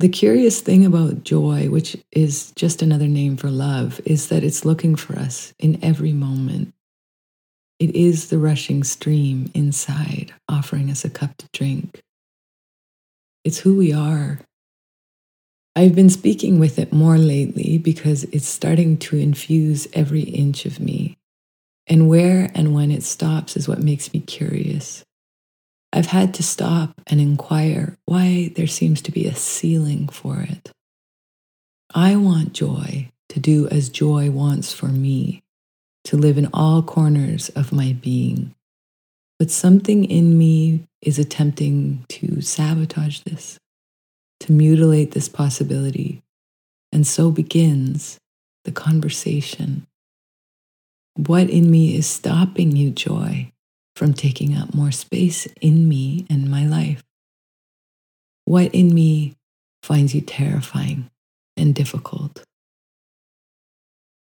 The curious thing about joy, which is just another name for love, is that it's looking for us in every moment. It is the rushing stream inside, offering us a cup to drink. It's who we are. I've been speaking with it more lately because it's starting to infuse every inch of me. And where and when it stops is what makes me curious. I've had to stop and inquire why there seems to be a ceiling for it. I want joy to do as joy wants for me, to live in all corners of my being. But something in me is attempting to sabotage this, to mutilate this possibility. And so begins the conversation. What in me is stopping you, joy? From taking up more space in me and my life? What in me finds you terrifying and difficult?